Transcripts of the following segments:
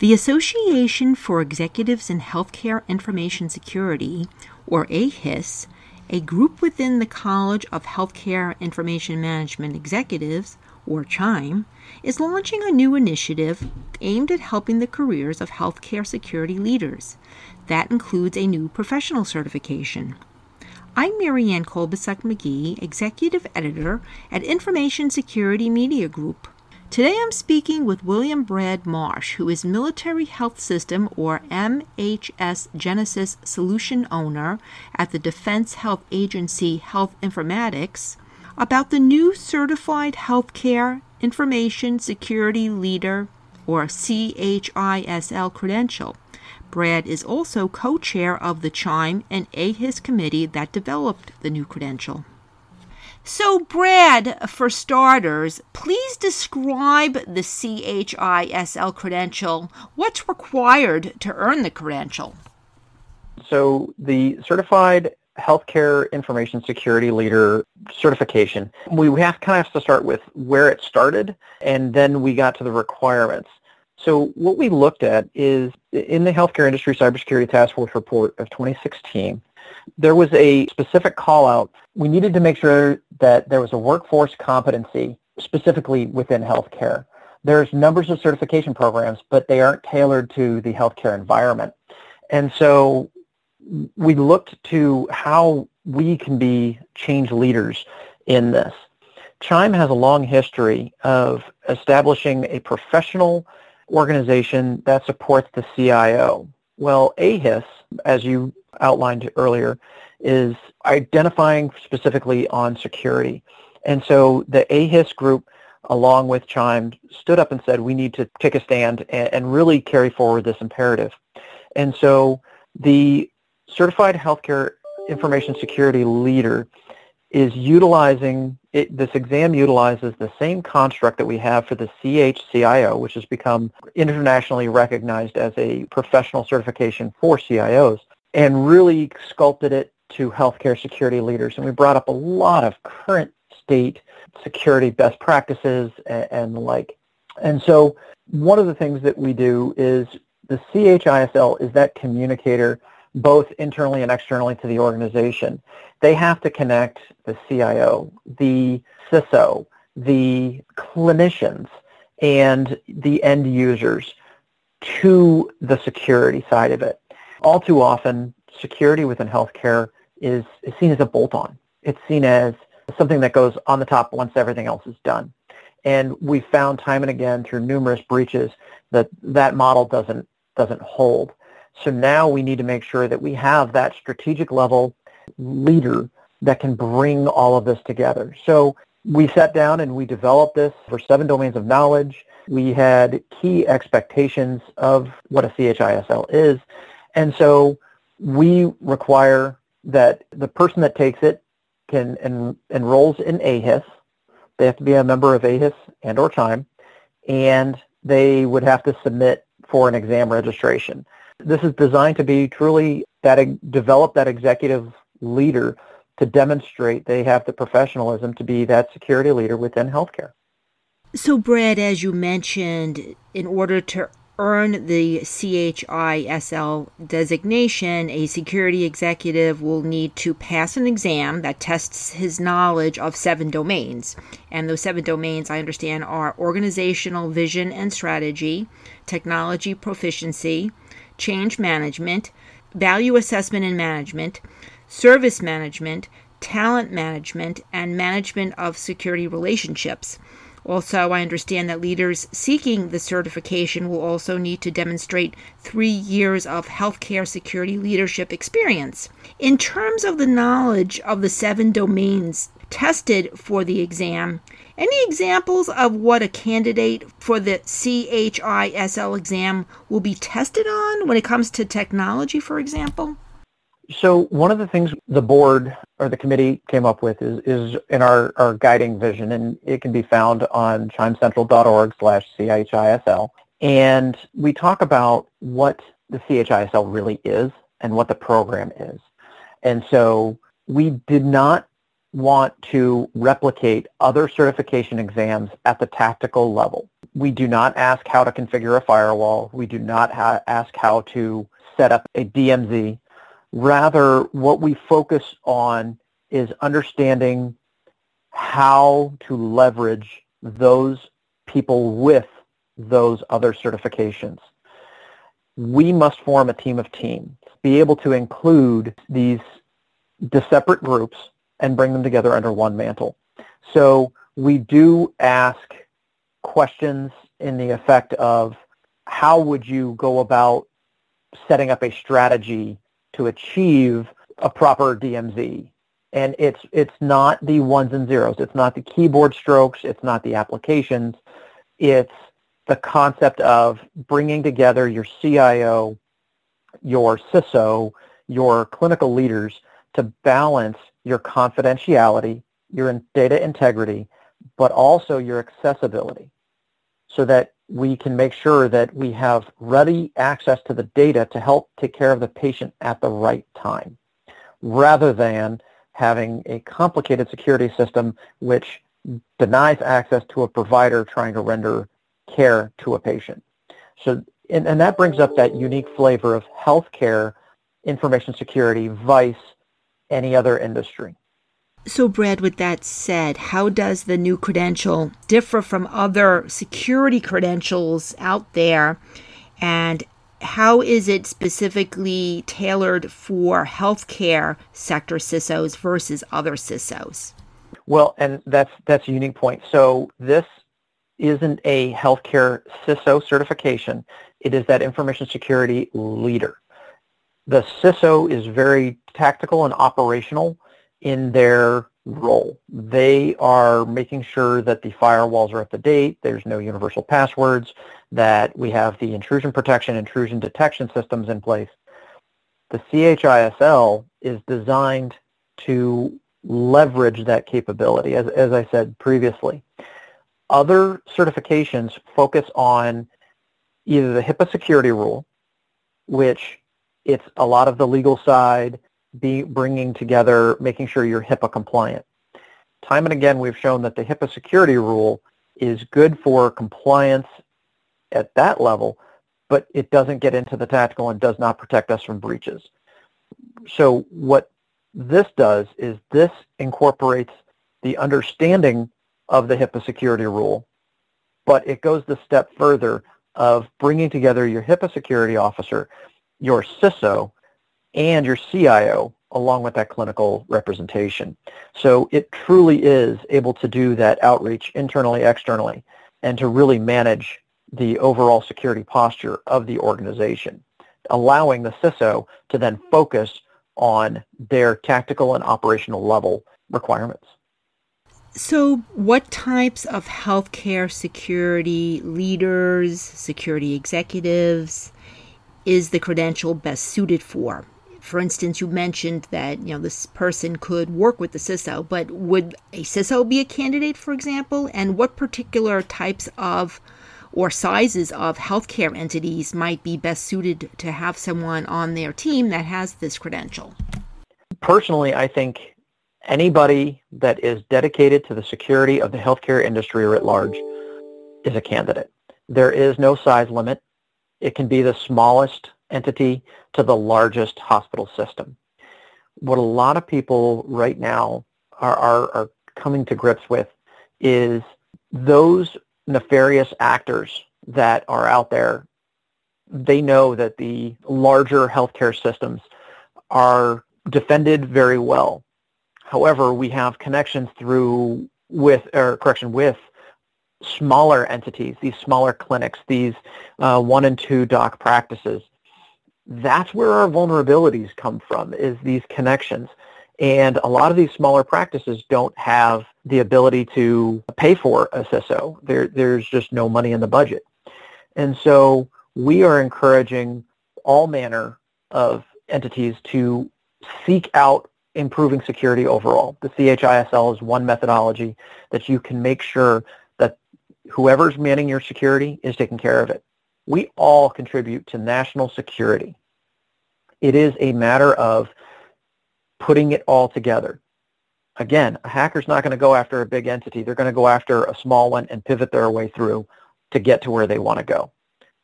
The Association for Executives in Healthcare Information Security, or AHIS, a group within the College of Healthcare Information Management Executives, or CHIME, is launching a new initiative aimed at helping the careers of healthcare security leaders. That includes a new professional certification. I'm Marianne Kolbasuk McGee, Executive Editor at Information Security Media Group. Today I'm speaking with William Brad Marsh, who is Military Health System or MHS Genesis Solution Owner at the Defense Health Agency Health Informatics, about the new Certified Healthcare Information Security Leader or CHISL credential. Brad is also co chair of the CHIME and AHIS committee that developed the new credential. So, Brad, for starters, please describe the CHISL credential. What's required to earn the credential? So, the Certified Healthcare Information Security Leader certification, we have kind of have to start with where it started, and then we got to the requirements. So what we looked at is in the Healthcare Industry Cybersecurity Task Force report of 2016, there was a specific call out. We needed to make sure that there was a workforce competency specifically within healthcare. There's numbers of certification programs, but they aren't tailored to the healthcare environment. And so we looked to how we can be change leaders in this. Chime has a long history of establishing a professional organization that supports the CIO. Well, AHIS, as you outlined earlier, is identifying specifically on security. And so the AHIS group, along with Chime, stood up and said, we need to take a stand and, and really carry forward this imperative. And so the Certified Healthcare Information Security Leader is utilizing, it, this exam utilizes the same construct that we have for the CHCIO, which has become internationally recognized as a professional certification for CIOs, and really sculpted it to healthcare security leaders. And we brought up a lot of current state security best practices and, the like. And so one of the things that we do is the CHISL is that communicator both internally and externally to the organization. They have to connect the CIO, the CISO, the clinicians, and the end users to the security side of it. All too often, security within healthcare is, is seen as a bolt-on. It's seen as something that goes on the top once everything else is done. And we've found time and again through numerous breaches that that model doesn't doesn't hold. So now we need to make sure that we have that strategic level leader that can bring all of this together. So we sat down and we developed this for seven domains of knowledge. We had key expectations of what a CHISL is. And so we require that the person that takes it can en- enrolls in AHIS. They have to be a member of AHIS and or CHIME, and they would have to submit for an exam registration. This is designed to be truly that develop that executive leader to demonstrate they have the professionalism to be that security leader within healthcare. So, Brad, as you mentioned, in order to earn the CHISL designation, a security executive will need to pass an exam that tests his knowledge of seven domains. And those seven domains, I understand, are organizational vision and strategy, technology proficiency, change management, value assessment and management, service management, talent management, and management of security relationships. Also, I understand that leaders seeking the certification will also need to demonstrate three years of healthcare security leadership experience. In terms of the knowledge of the seven domains tested for the exam, any examples of what a candidate for the CHISL exam will be tested on when it comes to technology, for example? So one of the things the board or the committee came up with is, is in our, our guiding vision, and it can be found on chimecentral.org slash CHISL. And we talk about what the CHISL really is and what the program is. And so we did not want to replicate other certification exams at the tactical level. We do not ask how to configure a firewall. We do not ha- ask how to set up a DMZ. Rather, what we focus on is understanding how to leverage those people with those other certifications. We must form a team of teams, be able to include these the separate groups and bring them together under one mantle. So we do ask questions in the effect of how would you go about setting up a strategy to achieve a proper DMZ? And it's it's not the ones and zeros. It's not the keyboard strokes. It's not the applications. It's the concept of bringing together your CIO, your CISO, your clinical leaders to balance your confidentiality, your data integrity, but also your accessibility so that we can make sure that we have ready access to the data to help take care of the patient at the right time rather than having a complicated security system which denies access to a provider trying to render care to a patient. So, and, and that brings up that unique flavor of healthcare information security vice any other industry. So, Brad, with that said, how does the new credential differ from other security credentials out there? And how is it specifically tailored for healthcare sector CISOs versus other CISOs? Well, and that's that's a unique point. So this isn't a healthcare CISO certification. It is that information security leader. The CISO is very tactical and operational in their role. They are making sure that the firewalls are up to date, there's no universal passwords, that we have the intrusion protection, intrusion detection systems in place. The CHISL is designed to leverage that capability, as, as I said previously. Other certifications focus on either the HIPAA security rule, which it's a lot of the legal side, be bringing together, making sure you're HIPAA compliant. Time and again, we've shown that the HIPAA security rule is good for compliance at that level, but it doesn't get into the tactical and does not protect us from breaches. So what this does is this incorporates the understanding of the HIPAA security rule, but it goes the step further of bringing together your HIPAA security officer, your CISO, and your CIO along with that clinical representation. So it truly is able to do that outreach internally, externally, and to really manage the overall security posture of the organization, allowing the CISO to then focus on their tactical and operational level requirements. So, what types of healthcare security leaders, security executives is the credential best suited for? For instance, you mentioned that you know this person could work with the CISO, but would a CISO be a candidate, for example? And what particular types of or sizes of healthcare entities might be best suited to have someone on their team that has this credential? Personally, I think anybody that is dedicated to the security of the healthcare industry writ large is a candidate. There is no size limit. It can be the smallest entity to the largest hospital system. What a lot of people right now are, are, are coming to grips with is those nefarious actors that are out there, they know that the larger healthcare systems are defended very well. However, we have connections through with, or correction, with smaller entities, these smaller clinics, these uh, one and two doc practices. That's where our vulnerabilities come from, is these connections. And a lot of these smaller practices don't have the ability to pay for a CISO. There, there's just no money in the budget. And so we are encouraging all manner of entities to seek out improving security overall. The CHISL is one methodology that you can make sure that whoever's manning your security is taking care of it. We all contribute to national security. It is a matter of putting it all together. again, a hacker's not going to go after a big entity. They're going to go after a small one and pivot their way through to get to where they want to go.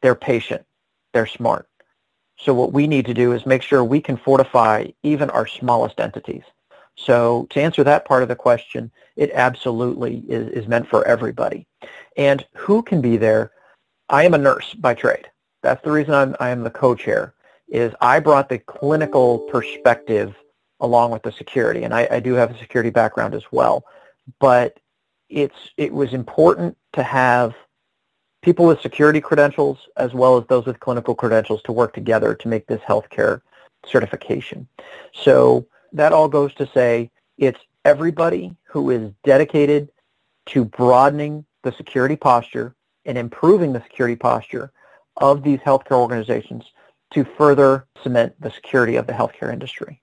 They're patient. They're smart. So what we need to do is make sure we can fortify even our smallest entities. So to answer that part of the question, it absolutely is, is meant for everybody. And who can be there? I am a nurse by trade. That's the reason I'm, I am the co-chair, is I brought the clinical perspective along with the security. And I, I do have a security background as well. But it's it was important to have people with security credentials as well as those with clinical credentials to work together to make this healthcare certification. So that all goes to say it's everybody who is dedicated to broadening the security posture and improving the security posture of these healthcare organizations to further cement the security of the healthcare industry.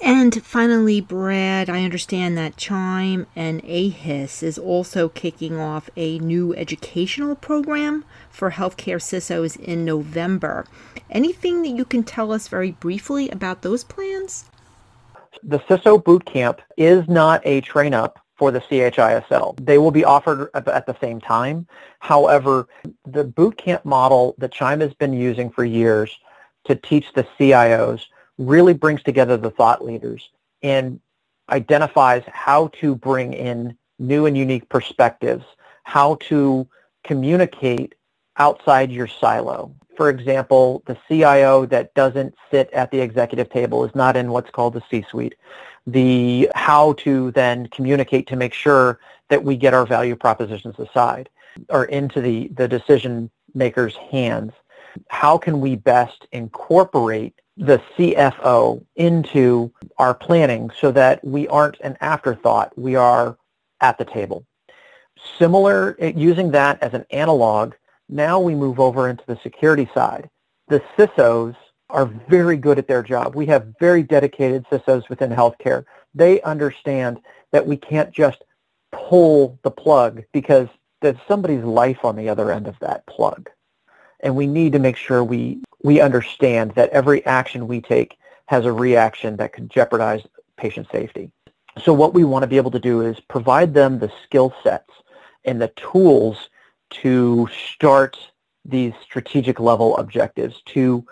And finally, Brad, I understand that CHIME and AHIS is also kicking off a new educational program for healthcare CISOs in November. Anything that you can tell us very briefly about those plans? The CISO boot camp is not a train up for the CHISL. They will be offered at the same time. However, the boot camp model that CHIME has been using for years to teach the CIOs really brings together the thought leaders and identifies how to bring in new and unique perspectives, how to communicate outside your silo. For example, the CIO that doesn't sit at the executive table is not in what's called the C-suite. The how to then communicate to make sure that we get our value propositions aside or into the, the decision maker's hands. How can we best incorporate the CFO into our planning so that we aren't an afterthought. We are at the table. Similar, eh, using that as an analog, now we move over into the security side. The CISOs are very good at their job. We have very dedicated CISOs within healthcare. They understand that we can't just pull the plug because there's somebody's life on the other end of that plug. And we need to make sure we we understand that every action we take has a reaction that could jeopardize patient safety. So what we want to be able to do is provide them the skill sets and the tools to start these strategic level objectives, to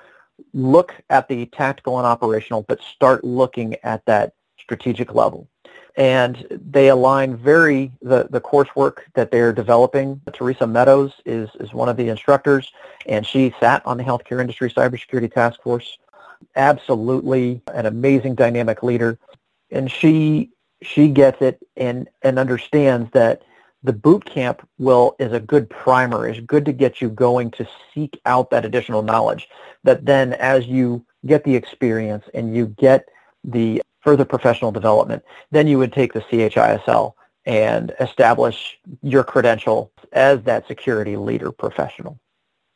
look at the tactical and operational, but start looking at that strategic level. And they align very, the, the coursework that they're developing. Theresa Meadows is, is one of the instructors and she sat on the healthcare industry cybersecurity task force. Absolutely an amazing dynamic leader, and she she gets it and and understands that the boot camp will is a good primer, is good to get you going to seek out that additional knowledge. That then, as you get the experience and you get the further professional development, then you would take the CHISL and establish your credential as that security leader professional.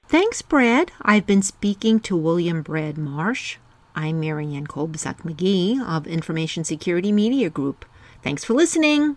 Thanks, Brad. I've been speaking to William Brad Marsh. I'm Marianne Kolbasuk McGee of Information Security Media Group. Thanks for listening.